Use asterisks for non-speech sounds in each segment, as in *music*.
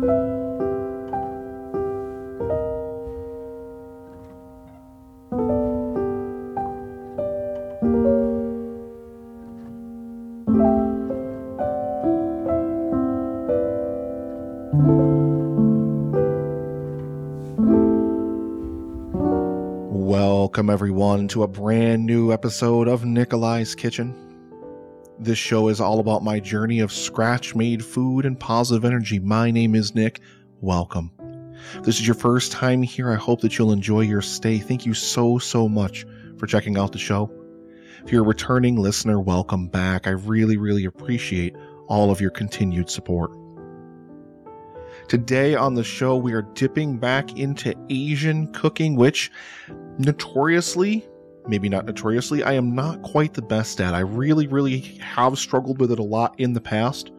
Welcome, everyone, to a brand new episode of Nikolai's Kitchen. This show is all about my journey of scratch made food and positive energy. My name is Nick. Welcome. If this is your first time here. I hope that you'll enjoy your stay. Thank you so, so much for checking out the show. If you're a returning listener, welcome back. I really, really appreciate all of your continued support. Today on the show, we are dipping back into Asian cooking, which notoriously, maybe not notoriously, I am not quite the best at. I really, really have struggled with it a lot in the past.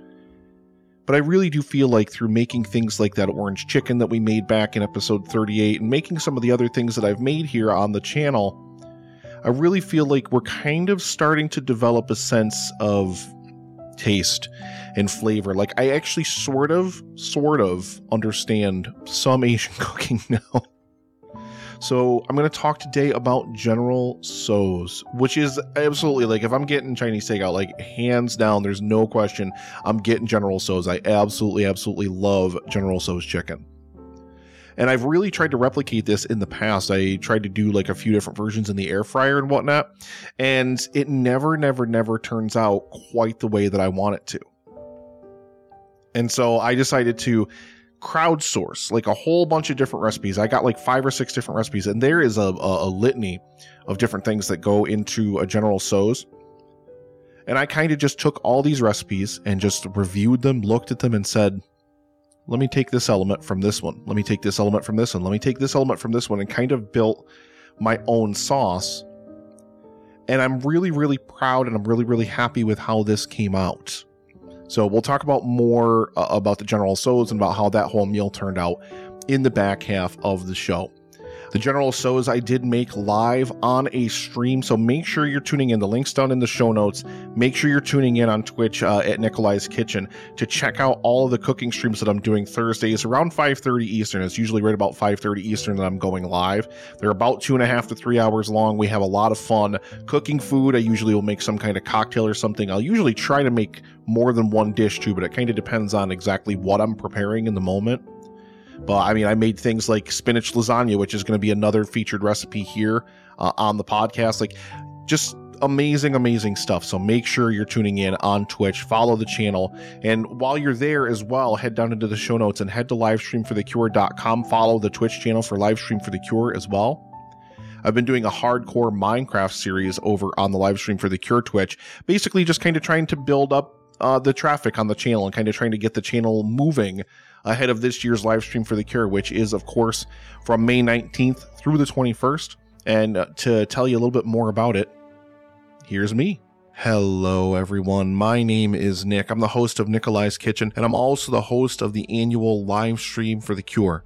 But I really do feel like through making things like that orange chicken that we made back in episode 38 and making some of the other things that I've made here on the channel, I really feel like we're kind of starting to develop a sense of taste and flavor. Like I actually sort of, sort of understand some Asian *laughs* cooking now. So I'm going to talk today about General Tso's, which is absolutely like if I'm getting Chinese takeout, like hands down, there's no question, I'm getting General Tso's. I absolutely, absolutely love General Tso's chicken. And I've really tried to replicate this in the past. I tried to do like a few different versions in the air fryer and whatnot, and it never, never, never turns out quite the way that I want it to. And so I decided to crowdsource like a whole bunch of different recipes. I got like five or six different recipes, and there is a, a, a litany of different things that go into a General Tso's. And I kind of just took all these recipes and just reviewed them, looked at them, and said, let me take this element from this one. Let me take this element from this one. Let me take this element from this one and kind of built my own sauce. And I'm really, really proud and I'm really, really happy with how this came out. So we'll talk about more uh, about the General Tso's and about how that whole meal turned out in the back half of the show. The General Tso's I did make live on a stream, so make sure you're tuning in. The link's down in the show notes. Make sure you're tuning in on Twitch uh, at Nikolai's Kitchen to check out all of the cooking streams that I'm doing Thursdays around 5:30 Eastern. It's usually right about 5:30 Eastern that I'm going live. They're about two and a half to three hours long. We have a lot of fun cooking food. I usually will make some kind of cocktail or something. I'll usually try to make more than one dish too, but it kind of depends on exactly what I'm preparing in the moment. But I mean, I made things like spinach lasagna, which is going to be another featured recipe here uh, on the podcast. Like, just amazing, amazing stuff. So make sure you're tuning in on Twitch, follow the channel. And while you're there as well, head down into the show notes and head to livestreamforthecure.com. Follow the Twitch channel for Livestream for the Cure as well. I've been doing a hardcore Minecraft series over on the Livestream for the Cure Twitch, basically just kind of trying to build up uh, the traffic on the channel and kind of trying to get the channel moving ahead of this year's live stream for the cure, which is, of course, from May 19th through the 21st. And uh, to tell you a little bit more about it, here's me. Hello, everyone. My name is Nick. I'm the host of Nikolai's Kitchen, and I'm also the host of the annual live stream for the cure.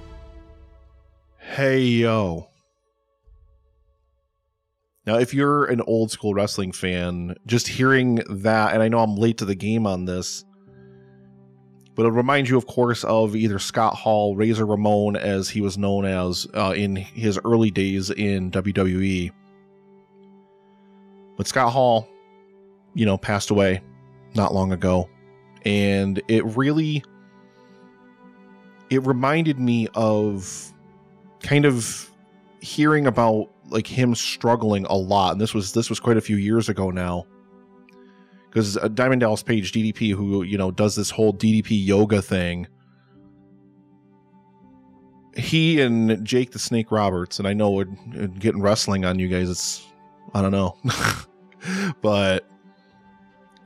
Hey yo. Now, if you're an old school wrestling fan, just hearing that, and I know I'm late to the game on this, but it'll remind you, of course, of either Scott Hall, Razor Ramon, as he was known as uh, in his early days in WWE. But Scott Hall, you know, passed away not long ago. And it really it reminded me of kind of hearing about like him struggling a lot, and this was this was quite a few years ago now. Because uh, Diamond Dallas Page, DDP, who you know does this whole DDP yoga thing, he and Jake the Snake Roberts, and I know we're getting wrestling on you guys. It's I don't know, *laughs* but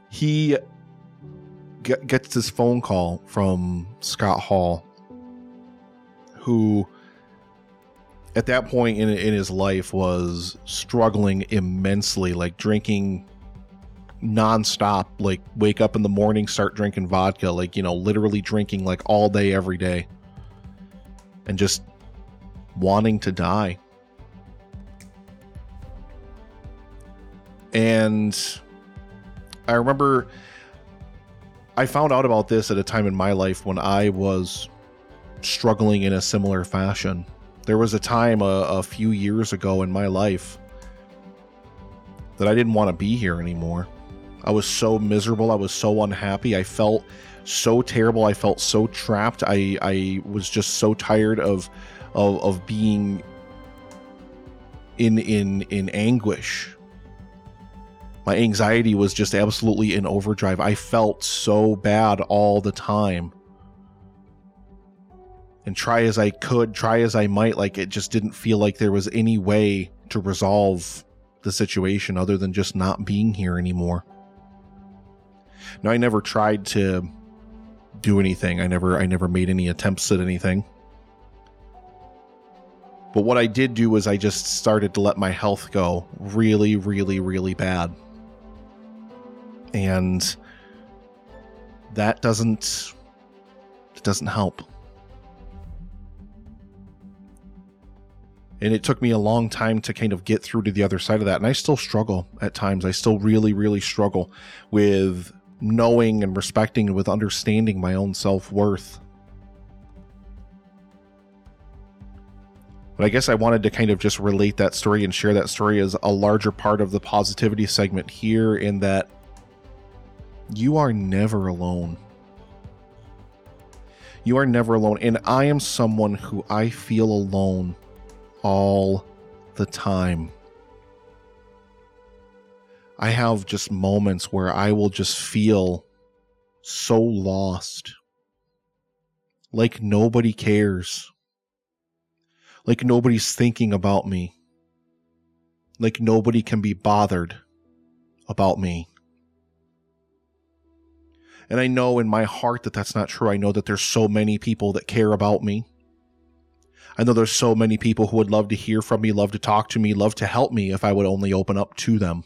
he get, gets this phone call from Scott Hall, who at that point in in his life was struggling immensely, like drinking nonstop, like wake up in the morning, start drinking vodka, like you know, literally drinking like all day, every day, and just wanting to die. And I remember I found out about this at a time in my life when I was struggling in a similar fashion. There was a time a, a few years ago in my life that I didn't want to be here anymore. I was so miserable. I was so unhappy. I felt so terrible. I felt so trapped. I, I was just so tired of, of, of being in, in, in anguish. My anxiety was just absolutely in overdrive. I felt so bad all the time and try as I could, try as I might, like it just didn't feel like there was any way to resolve the situation other than just not being here anymore. Now I never tried to do anything. I never I never made any attempts at anything. But what I did do was I just started to let my health go really, really, really bad. And that doesn't it doesn't help. And it took me a long time to kind of get through to the other side of that. And i still struggle at times. I still really really struggle with knowing and respecting and with understanding my own self-worth. But i guess i wanted to kind of just relate that story and share that story as a larger part of the positivity segment here in that you are never alone. You are never alone. And i am someone who i feel alone all the time. I have just moments where I will just feel so lost. Like nobody cares. Like nobody's thinking about me. Like nobody can be bothered about me. And I know in my heart that that's not true. I know that there's so many people that care about me. I know there's so many people who would love to hear from me, love to talk to me, love to help me if I would only open up to them.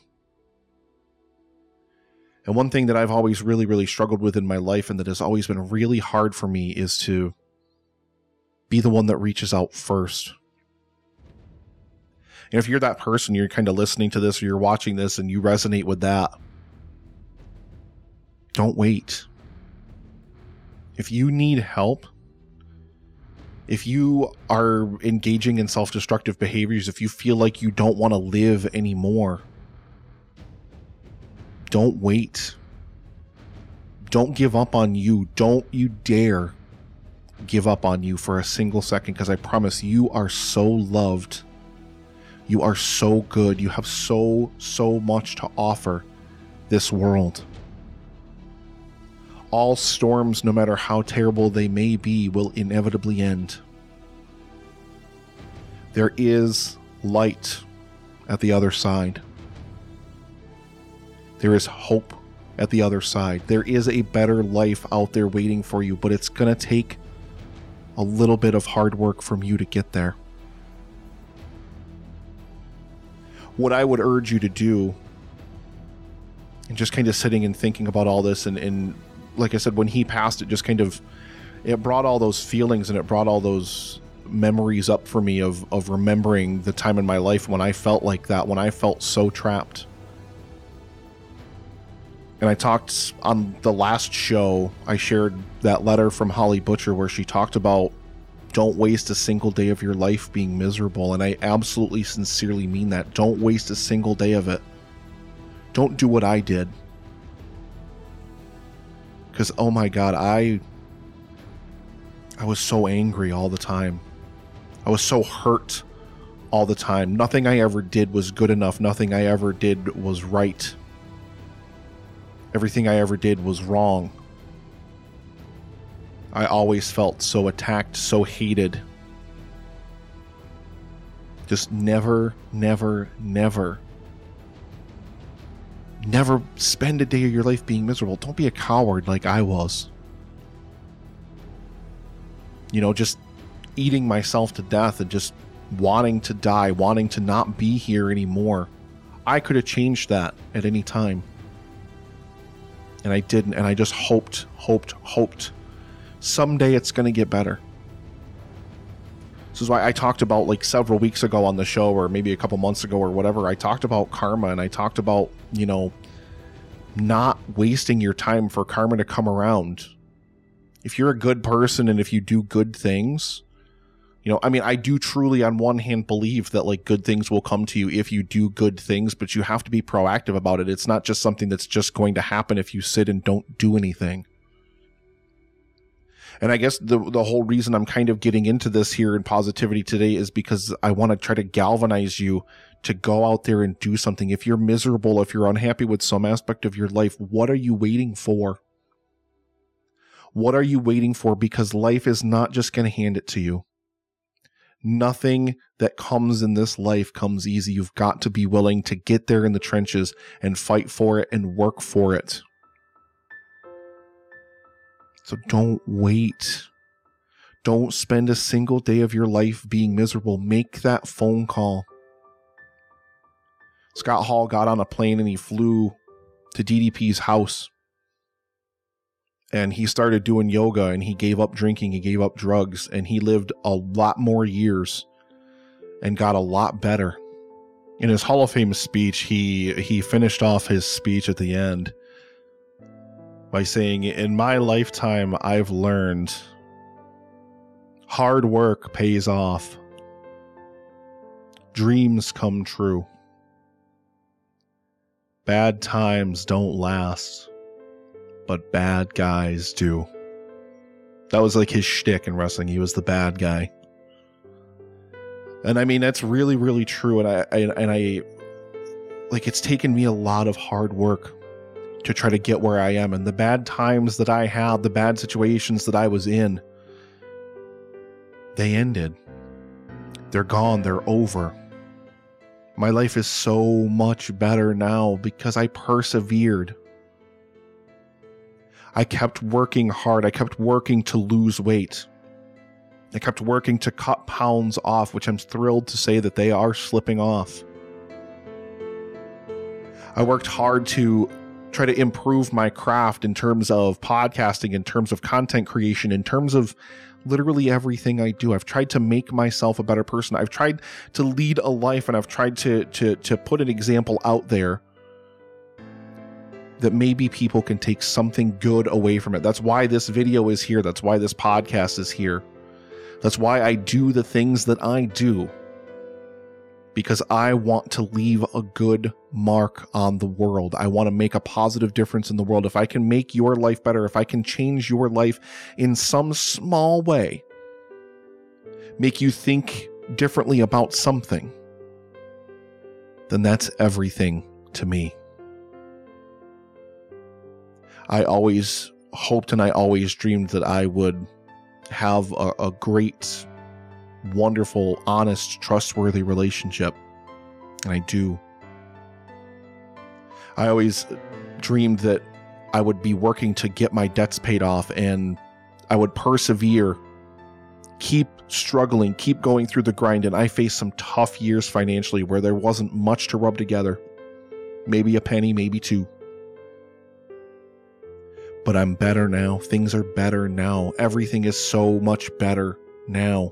And one thing that I've always really, really struggled with in my life and that has always been really hard for me is to be the one that reaches out first. And if you're that person, you're kind of listening to this or you're watching this and you resonate with that, don't wait. If you need help, if you are engaging in self destructive behaviors, if you feel like you don't want to live anymore, don't wait. Don't give up on you. Don't you dare give up on you for a single second because I promise you are so loved. You are so good. You have so, so much to offer this world. All storms, no matter how terrible they may be, will inevitably end. There is light at the other side. There is hope at the other side. There is a better life out there waiting for you, but it's going to take a little bit of hard work from you to get there. What I would urge you to do, and just kind of sitting and thinking about all this and, and like I said, when he passed, it just kind of it brought all those feelings and it brought all those memories up for me of of remembering the time in my life when I felt like that, when I felt so trapped. And I talked on the last show, I shared that letter from Holly Butcher where she talked about don't waste a single day of your life being miserable. And I absolutely sincerely mean that. Don't waste a single day of it. Don't do what I did because oh my god i i was so angry all the time i was so hurt all the time. Nothing I ever did was good enough. Nothing I ever did was right. Everything I ever did was wrong. I always felt so attacked, so hated. Just never, never, never. Never spend a day of your life being miserable. Don't be a coward like I was. You know, just eating myself to death and just wanting to die, wanting to not be here anymore. I could have changed that at any time. And I didn't. And I just hoped, hoped, hoped. Someday it's going to get better. This is why I talked about, like, several weeks ago on the show, or maybe a couple months ago, or whatever. I talked about karma and I talked about, you know, not wasting your time for karma to come around. If you're a good person and if you do good things, you know i mean i do truly on one hand believe that like good things will come to you if you do good things but you have to be proactive about it. It's not just something that's just going to happen if you sit and don't do anything. And i guess the the whole reason i'm kind of getting into this here in positivity today is because i want to try to galvanize you to go out there and do something. If you're miserable if you're unhappy with some aspect of your life what are you waiting for? What are you waiting for? Because life is not just going to hand it to you Nothing that comes in this life comes easy. You've got to be willing to get there in the trenches and fight for it and work for it. So don't wait. Don't spend a single day of your life being miserable. Make that phone call. Scott Hall got on a plane and he flew to DDP's house and he started doing yoga and he gave up drinking, he gave up drugs, and he lived a lot more years and got a lot better. In his Hall of Fame speech, he he finished off his speech at the end by saying, "In my lifetime, I've learned hard work pays off. Dreams come true. Bad times don't last." But bad guys do. That was like his shtick in wrestling. He was the bad guy. And I mean that's really, really true. And I, I and I like it's taken me a lot of hard work to try to get where I am. And the bad times that I had, the bad situations that I was in, they ended. They're gone. They're over. My life is so much better now because I persevered. I kept working hard. I kept working to lose weight. I kept working to cut pounds off, which I'm thrilled to say that they are slipping off. I worked hard to try to improve my craft in terms of podcasting, in terms of content creation, in terms of literally everything I do. I've tried to make myself a better person. I've tried to lead a life and I've tried to to to put an example out there that maybe people can take something good away from it. That's why this video is here. That's why this podcast is here. That's why I do the things that I do. Because I want to leave a good mark on the world. I want to make a positive difference in the world. If I can make your life better, if I can change your life in some small way, make you think differently about something, then that's everything to me. I always hoped and I always dreamed that I would have a, a great, wonderful, honest, trustworthy relationship. And I do. I always dreamed that I would be working to get my debts paid off and I would persevere, keep struggling, keep going through the grind. And I faced some tough years financially where there wasn't much to rub together. Maybe a penny, maybe two but I'm better now. Things are better now. Everything is so much better now.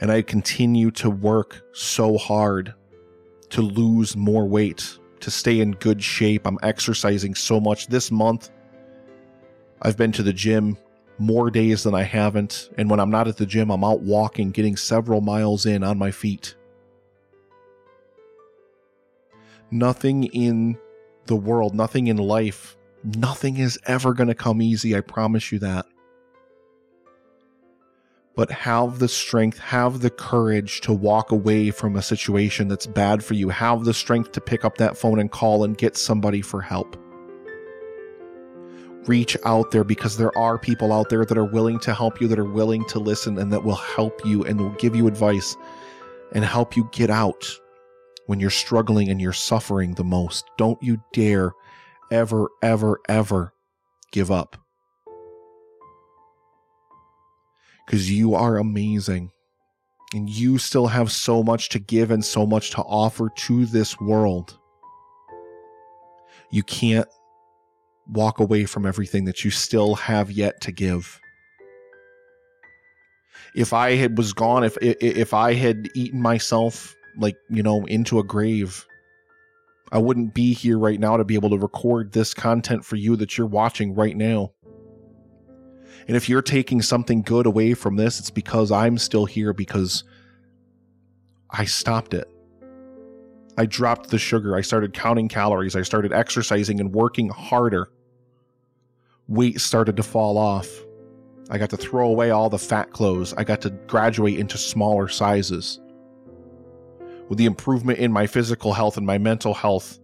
And I continue to work so hard to lose more weight, to stay in good shape. I'm exercising so much this month. I've been to the gym more days than I haven't. And when I'm not at the gym, I'm out walking, getting several miles in on my feet. Nothing in the world, nothing in life, nothing is ever going to come easy. I promise you that. but have the strength, have the courage to walk away from a situation that's bad for you. Have the strength to pick up that phone and call and get somebody for help. Reach out there because there are people out there that are willing to help you, that are willing to listen, and that will help you and will give you advice and help you get out when you're struggling and you're suffering the most. Don't you dare ever, ever, ever give up. Because you are amazing. And you still have so much to give and so much to offer to this world. You can't walk away from everything that you still have yet to give. If I had was gone, if if I had eaten myself like, you know, into a grave. I wouldn't be here right now to be able to record this content for you that you're watching right now. And if you're taking something good away from this, it's because I'm still here because I stopped it. I dropped the sugar. I started counting calories. I started exercising and working harder. Weight started to fall off. I got to throw away all the fat clothes. I got to graduate into smaller sizes with the improvement in my physical health and my mental health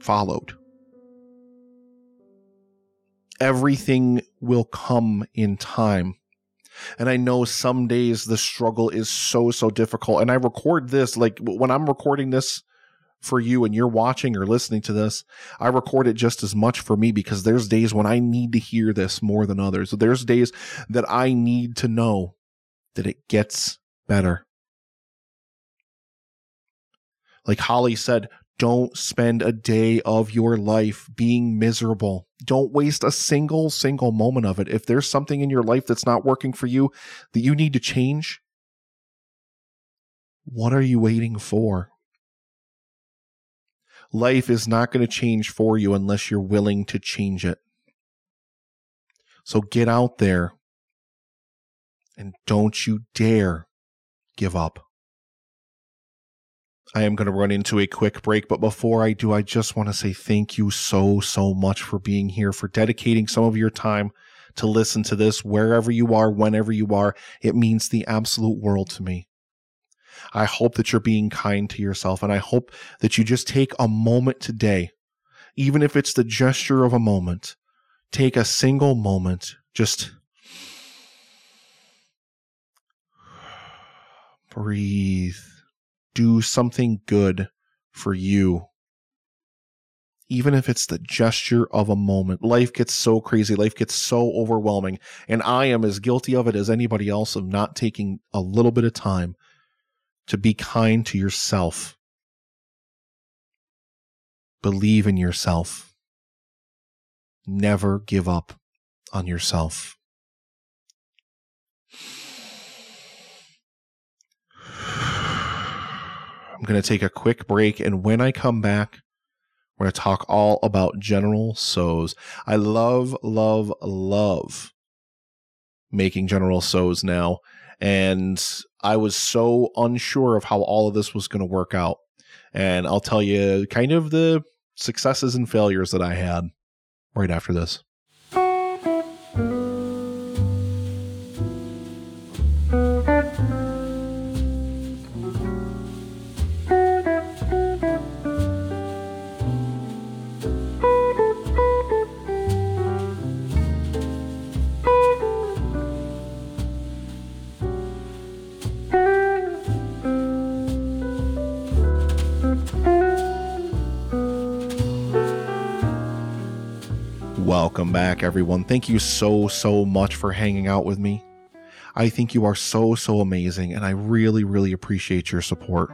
followed. Everything will come in time. And I know some days the struggle is so, so difficult. And I record this, like when I'm recording this for you and you're watching or listening to this, I record it just as much for me because there's days when I need to hear this more than others. There's days that I need to know that it gets better. Like Holly said, don't spend a day of your life being miserable. Don't waste a single, single moment of it. If there's something in your life that's not working for you that you need to change, what are you waiting for? Life is not going to change for you unless you're willing to change it. So get out there and don't you dare give up. I am going to run into a quick break, but before I do, I just want to say thank you so, so much for being here, for dedicating some of your time to listen to this wherever you are, whenever you are. It means the absolute world to me. I hope that you're being kind to yourself, and I hope that you just take a moment today, even if it's the gesture of a moment, take a single moment, just *sighs* breathe do something good for you. Even if it's the gesture of a moment, life gets so crazy, life gets so overwhelming. And I am as guilty of it as anybody else of not taking a little bit of time to be kind to yourself. Believe in yourself. Never give up on yourself. I'm going to take a quick break. And when I come back, we're going to talk all about General Tso's. I love, love, love making General Tso's now. And I was so unsure of how all of this was going to work out. And I'll tell you kind of the successes and failures that I had right after this. Everyone. Thank you so, so much for hanging out with me. I think you are so, so amazing, and I really, really appreciate your support.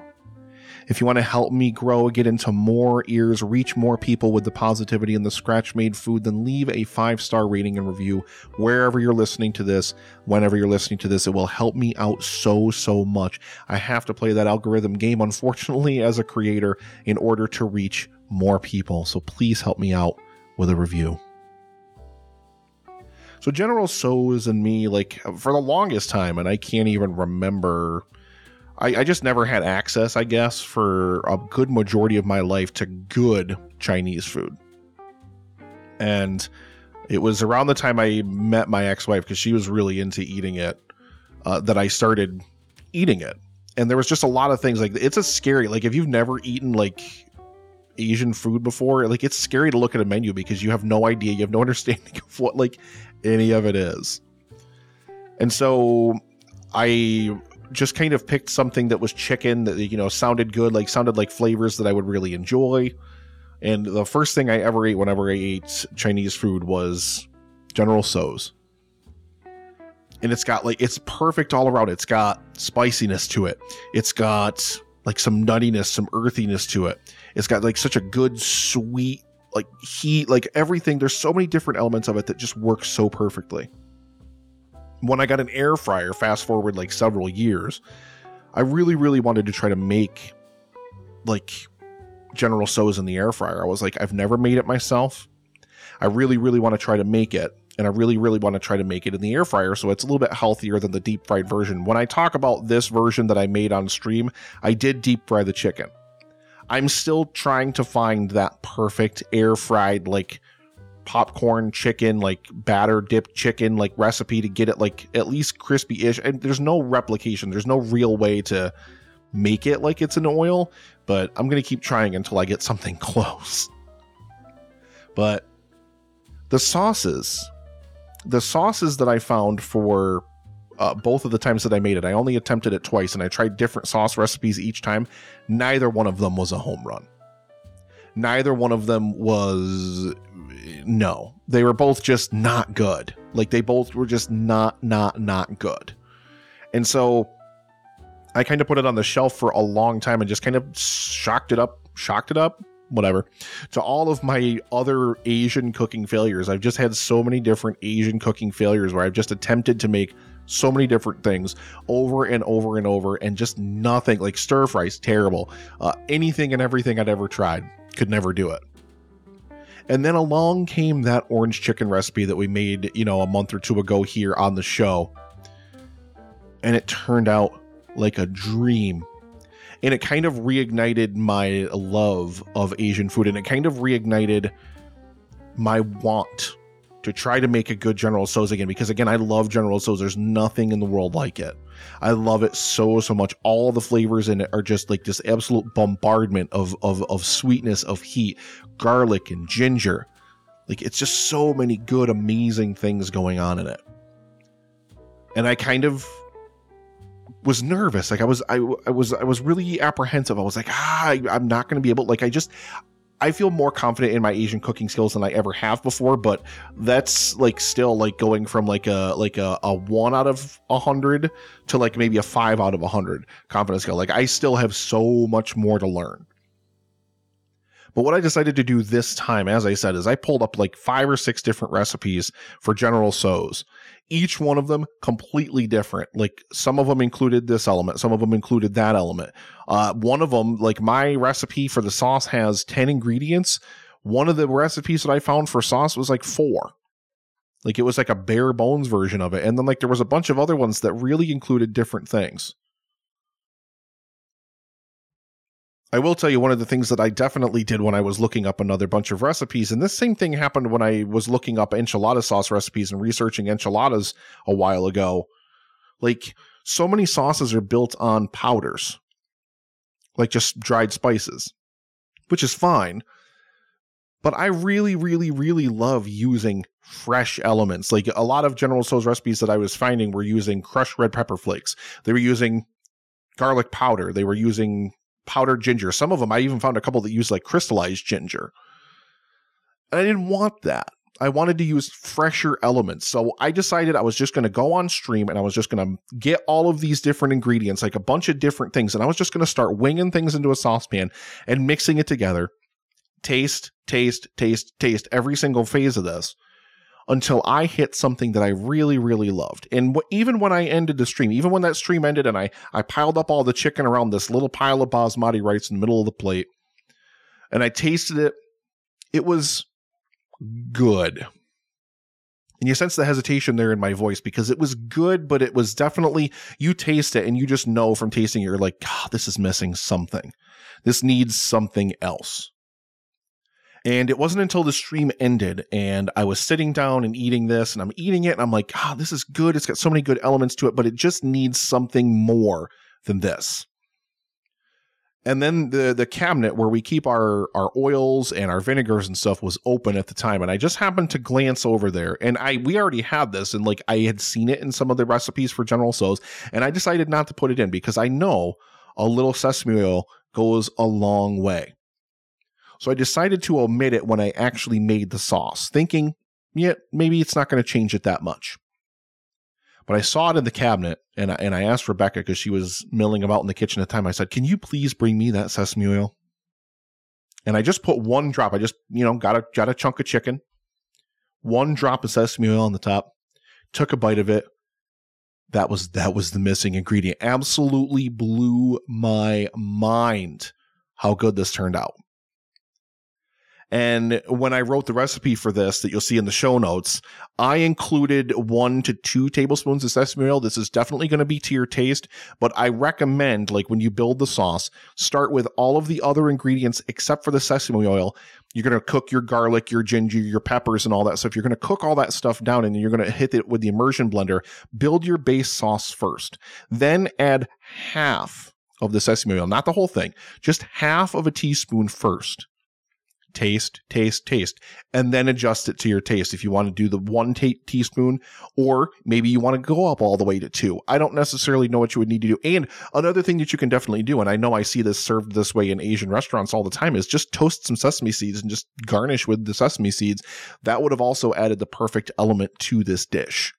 If you want to help me grow, get into more ears, reach more people with the positivity and the scratch made food, then leave a five star rating and review wherever you're listening to this, whenever you're listening to this. It will help me out so, so much. I have to play that algorithm game, unfortunately, as a creator, in order to reach more people. So please help me out with a review. So General Tso's and me, like for the longest time, and I can't even remember. I, I just never had access, I guess, for a good majority of my life to good Chinese food. And it was around the time I met my ex-wife because she was really into eating it. uh, that I started eating it. And there was just a lot of things like it's a scary like if you've never eaten like Asian food before, like it's scary to look at a menu because you have no idea, you have no *laughs* understanding of what like any of it is. And so I just kind of picked something that was chicken that you know sounded good, like sounded like flavors that I would really enjoy. And the first thing I ever ate whenever I ate Chinese food was General Tso's. And it's got like it's perfect all around. It's got spiciness to it. It's got like some nuttiness, some earthiness to it. It's got like such a good sweet like heat, like everything. There's so many different elements of it that just work so perfectly. When I got an air fryer, fast forward like several years, I really, really wanted to try to make like General Tso's in the air fryer. I was like, I've never made it myself. I really, really want to try to make it. And I really, really want to try to make it in the air fryer so it's a little bit healthier than the deep fried version. When I talk about this version that I made on stream, I did deep fry the chicken. I'm still trying to find that perfect air fried, like popcorn chicken, like batter dipped chicken, like recipe to get it like at least crispy ish. And there's no replication, there's no real way to make it like it's an oil, but I'm going to keep trying until I get *laughs* something close. But the sauces, the sauces that I found for uh, both of the times that I made it, I only attempted it twice and I tried different sauce recipes each time. Neither one of them was a home run. Neither one of them was no. They were both just not good. Like they both were just not not not good. And so I kind of put it on the shelf for a long time and just kind of shocked it up, shocked it up, whatever. To all of my other Asian cooking failures, I've just had so many different Asian cooking failures where I've just attempted to make so many different things over and over and over, and just nothing like stir fries, terrible. Uh, anything and everything I'd ever tried, could never do it. And then along came that orange chicken recipe that we made, you know, a month or two ago here on the show. And it turned out like a dream. And it kind of reignited my love of Asian food and it kind of reignited my want to try to make a good General Tso's again because again I love General Tso's. There's nothing in the world like it. I love it so so much. All the flavors in it are just like this absolute bombardment of of of sweetness, of heat, garlic and ginger. Like it's just so many good, amazing things going on in it. And I kind of was nervous. Like I was, I, I was, I was really apprehensive. I was like, ah, I, I'm not going to be able. Like I just, I feel more confident in my Asian cooking skills than I ever have before. But that's like still like going from like a like a, a one out of a hundred to like maybe a five out of a hundred confidence scale. Like I still have so much more to learn. But what I decided to do this time, as I said, is I pulled up like five or six different recipes for General Tso's each one of them completely different. Like some of them included this element, some of them included that element. Uh, one of them, like my recipe for the sauce has 10 ingredients. One of the recipes that I found for sauce was like four. Like it was like a bare bones version of it. And then like there was a bunch of other ones that really included different things. I will tell you one of the things that I definitely did when I was looking up another bunch of recipes, and this same thing happened when I was looking up enchilada sauce recipes and researching enchiladas a while ago. Like, so many sauces are built on powders, like just dried spices, which is fine. But I really, really, really love using fresh elements. Like a lot of General Tso's recipes that I was finding were using crushed red pepper flakes. They were using garlic powder. They were using powdered ginger. Some of them I even found a couple that use like crystallized ginger. And I didn't want that. I wanted to use fresher elements. So I decided I was just going to go on stream and I was just going to get all of these different ingredients, like a bunch of different things. And I was just going to start winging things into a saucepan and mixing it together. Taste, taste, taste, taste every single phase of this until I hit something that I really, really loved. And w- even when I ended the stream, even when that stream ended and I, I piled up all the chicken around this little pile of basmati rice in the middle of the plate and I tasted it, it was good. And you sense the hesitation there in my voice because it was good, but it was definitely, you taste it and you just know from tasting it, you're like, God, this is missing something. This needs something else. And it wasn't until the stream ended and I was sitting down and eating this and I'm eating it and I'm like, ah, oh, this is good. It's got so many good elements to it, but it just needs something more than this. And then the the cabinet where we keep our our oils and our vinegars and stuff was open at the time, and I just happened to glance over there, and I we already had this, and like I had seen it in some of the recipes for General Tso's, and I decided not to put it in because I know a little sesame oil goes a long way. So I decided to omit it when I actually made the sauce, thinking, yeah, maybe it's not going to change it that much. But I saw it in the cabinet and I, and I asked Rebecca because she was milling about in the kitchen at the time. I said, "Can you please bring me that sesame oil?" And I just put one drop. I just you know got a got a chunk of chicken, one drop of sesame oil on the top. Took a bite of it. That was that was the missing ingredient. Absolutely blew my mind how good this turned out. And when I wrote the recipe for this that you'll see in the show notes, I included one to two tablespoons of sesame oil. This is definitely going to be to your taste, but I recommend, like when you build the sauce, start with all of the other ingredients except for the sesame oil. You're going to cook your garlic, your ginger, your peppers, and all that. So if you're going to cook all that stuff down and you're going to hit it with the immersion blender, build your base sauce first. Then add half of the sesame oil, not the whole thing, just half of a teaspoon first taste, taste, taste, and then adjust it to your taste. If you want to do the one t- teaspoon, or maybe you want to go up all the way to two. I don't necessarily know what you would need to do. And another thing that you can definitely do, and I know I see this served this way in Asian restaurants all the time, is just toast some sesame seeds and just garnish with the sesame seeds. That would have also added the perfect element to this dish.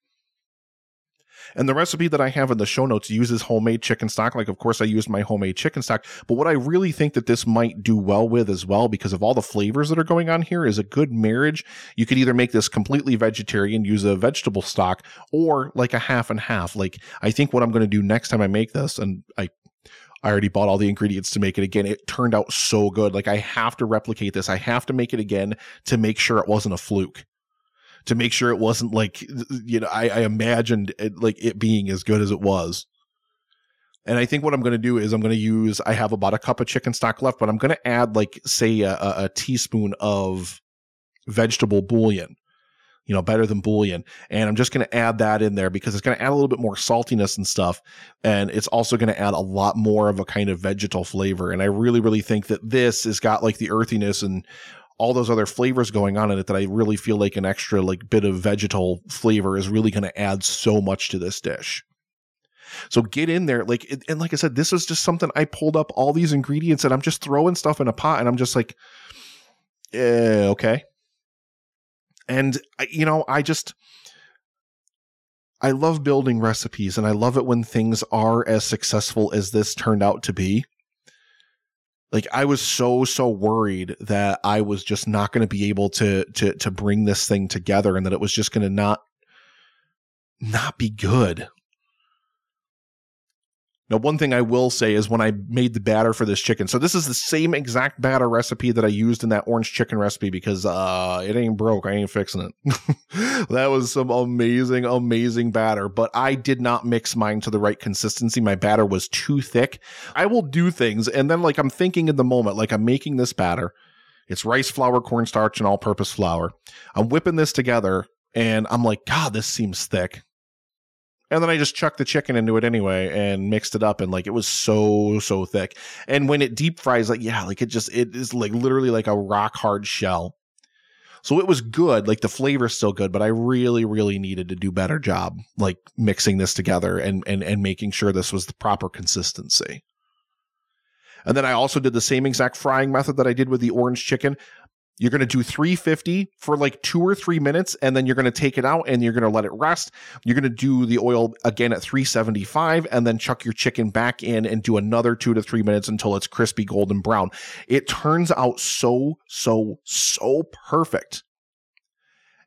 And the recipe that I have in the show notes uses homemade chicken stock. Like, of course, I used my homemade chicken stock. But what I really think that this might do well with as well, because of all the flavors that are going on here, is a good marriage. You could either make this completely vegetarian, use a vegetable stock, or like a half and half. Like, I think what I'm going to do next time I make this, and I I already bought all the ingredients to make it again. It turned out so good. Like I have to replicate this. I have to make it again to make sure it wasn't a fluke to make sure it wasn't like you know I, I imagined it, like it being as good as it was. And I think what I'm going to do is I'm going to use I have about a cup of chicken stock left, but I'm going to add like say a, a teaspoon of vegetable bouillon you know, better than bouillon. And I'm just going to add that in there because it's going to add a little bit more saltiness and stuff. And it's also going to add a lot more of a kind of vegetal flavor. And I really, really think that this has got like the earthiness and all those other flavors going on in it that I really feel like an extra like bit of vegetal flavor is really going to add so much to this dish. So get in there, like, and like I said, this is just something I pulled up all these ingredients and I'm just throwing stuff in a pot and I'm just like, eh, okay. And you know, I just, I love building recipes and I love it when things are as successful as this turned out to be like I was so so worried that I was just not going to be able to to to bring this thing together and that it was just going to not not be good. Now, one thing I will say is when I made the batter for this chicken, so this is the same exact batter recipe that I used in that orange chicken recipe because uh, it ain't broke. I ain't fixing it. *laughs* that was some amazing, amazing batter, but I did not mix mine to the right consistency. My batter was too thick. I will do things, and then like I'm thinking in the moment, like I'm making this batter. It's rice flour, cornstarch, and all purpose flour. I'm whipping this together, and I'm like, God, this seems thick and then I just chucked the chicken into it anyway and mixed it up and like it was so so thick. And when it deep fries, like yeah, like it just it is like literally like a rock hard shell. So it was good, like the flavor's still good, but I really, really needed to do better job like mixing this together and and and making sure this was the proper consistency. And then I also did the same exact frying method that I did with the orange chicken. You're going to do 350 for like two or three minutes, and then you're going to take it out and you're going to let it rest. You're going to do the oil again at 375, and then chuck your chicken back in and do another two to three minutes until it's crispy golden brown. It turns out so, so, so perfect.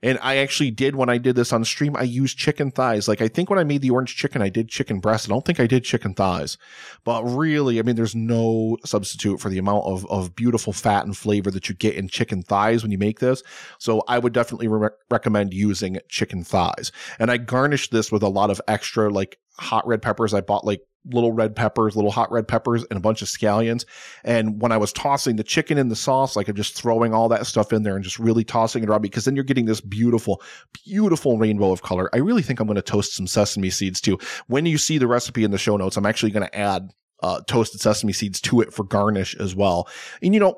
And I actually did when I did this on stream, I used chicken thighs. Like I think when I made the orange chicken, I did chicken breast. I don't think I did chicken thighs. But really, I mean, there's no substitute for the amount of, of beautiful fat and flavor that you get in chicken thighs when you make this. So I would definitely re- recommend using chicken thighs. And I garnished this with a lot of extra like hot red peppers. I bought like little red peppers, little hot red peppers, and a bunch of scallions. And when I was tossing the chicken in the sauce, like I'm just throwing all that stuff in there and just really tossing it around because then you're getting this beautiful, beautiful rainbow of color. I really think I'm going to toast some sesame seeds too. When you see the recipe in the show notes, I'm actually going to add uh, toasted sesame seeds to it for garnish as well. And you know,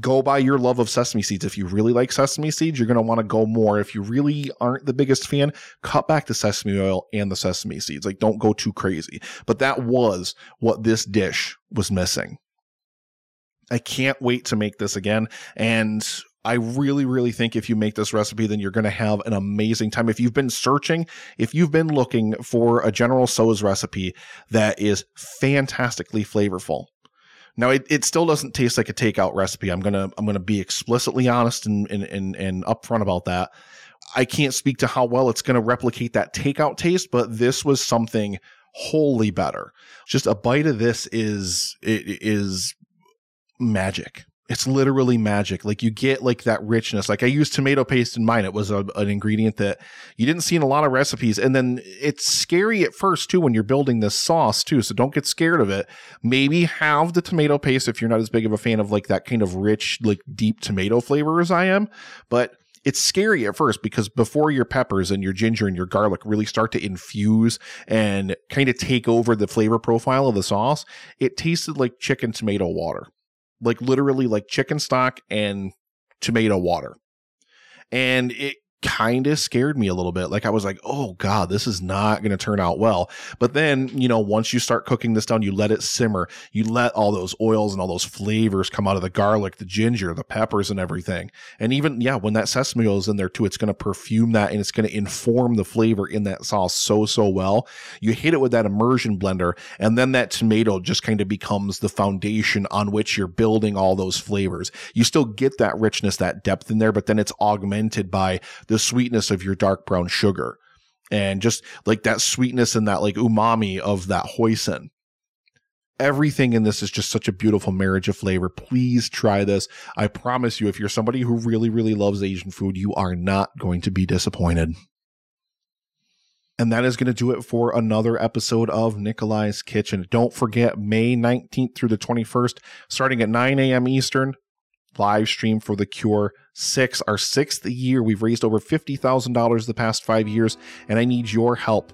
go by your love of sesame seeds. If you really like sesame seeds, you're going to want to go more. If you really aren't the biggest fan, cut back the sesame oil and the sesame seeds. Like, don't go too crazy. But that was what this dish was missing. I can't wait to make this again. And I really, really think if you make this recipe, then you're going to have an amazing time. If you've been searching, if you've been looking for a General Tso's recipe that is fantastically flavorful, now it, it still doesn't taste like a takeout recipe. I'm gonna I'm gonna be explicitly honest and and and, and upfront about that. I can't speak to how well it's gonna replicate that takeout taste, but this was something wholly better. Just a bite of this is it is magic it's literally magic. Like you get like that richness. Like I used tomato paste in mine. It was a, an ingredient that you didn't see in a lot of recipes. And then it's scary at first too when you're building this sauce too. So don't get scared of it. Maybe have the tomato paste if you're not as big of a fan of like that kind of rich, like deep tomato flavor as I am. But it's scary at first because before your peppers and your ginger and your garlic really start to infuse and kind of take over the flavor profile of the sauce, it tasted like chicken tomato water like literally like chicken stock and tomato water. And it kind of scared me a little bit. Like I was like, oh God, this is not going to turn out well. But then, you know, once you start cooking this down, you let it simmer, you let all those oils and all those flavors come out of the garlic, the ginger, the peppers and everything. And even, yeah, when that sesame oil is in there too, it's going to perfume that and it's going to inform the flavor in that sauce so, so well. You hit it with that immersion blender and then that tomato just kind of becomes the foundation on which you're building all those flavors. You still get that richness, that depth in there, but then it's augmented by the the sweetness of your dark brown sugar and just like that sweetness and that like umami of that hoisin. Everything in this is just such a beautiful marriage of flavor. Please try this. I promise you, if you're somebody who really, really loves Asian food, you are not going to be disappointed. And that is going to do it for another episode of Nikolai's Kitchen. Don't forget May 19th through the 21st, starting at 9 a.m. Eastern, live stream for The Cure six, our sixth year. We've raised over $50,000 the past five years, and I need your help.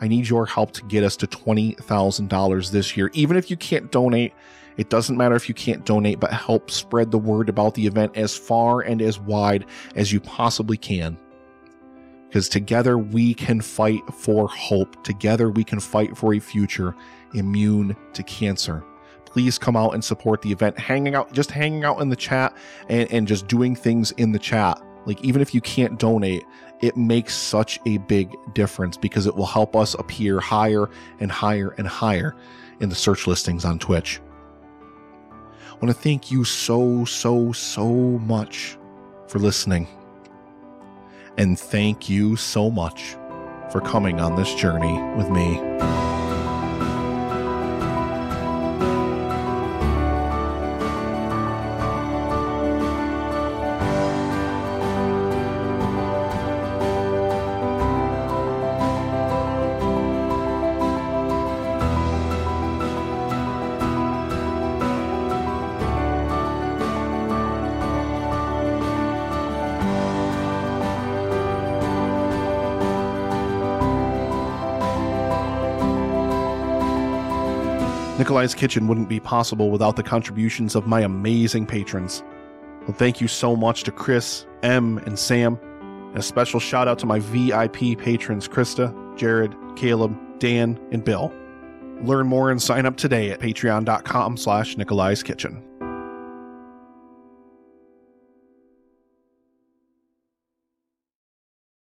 I need your help to get us to $20,000 this year. Even if you can't donate, it doesn't matter if you can't donate, but help spread the word about the event as far and as wide as you possibly can. Because together we can fight for hope. Together we can fight for a future immune to cancer please come out and support the event. Hanging out, just hanging out in the chat and, and just doing things in the chat. Like, even if you can't donate, it makes such a big difference because it will help us appear higher and higher and higher in the search listings on Twitch. I want to thank you so, so, so much for listening. And thank you so much for coming on this journey with me. Nikolai's Kitchen wouldn't be possible without the contributions of my amazing patrons. Well, thank you so much to Chris, M, and Sam. And a special shout out to my VIP patrons Krista, Jared, Caleb, Dan, and Bill. Learn more and sign up today at patreon.com slash Nikolai's Kitchen.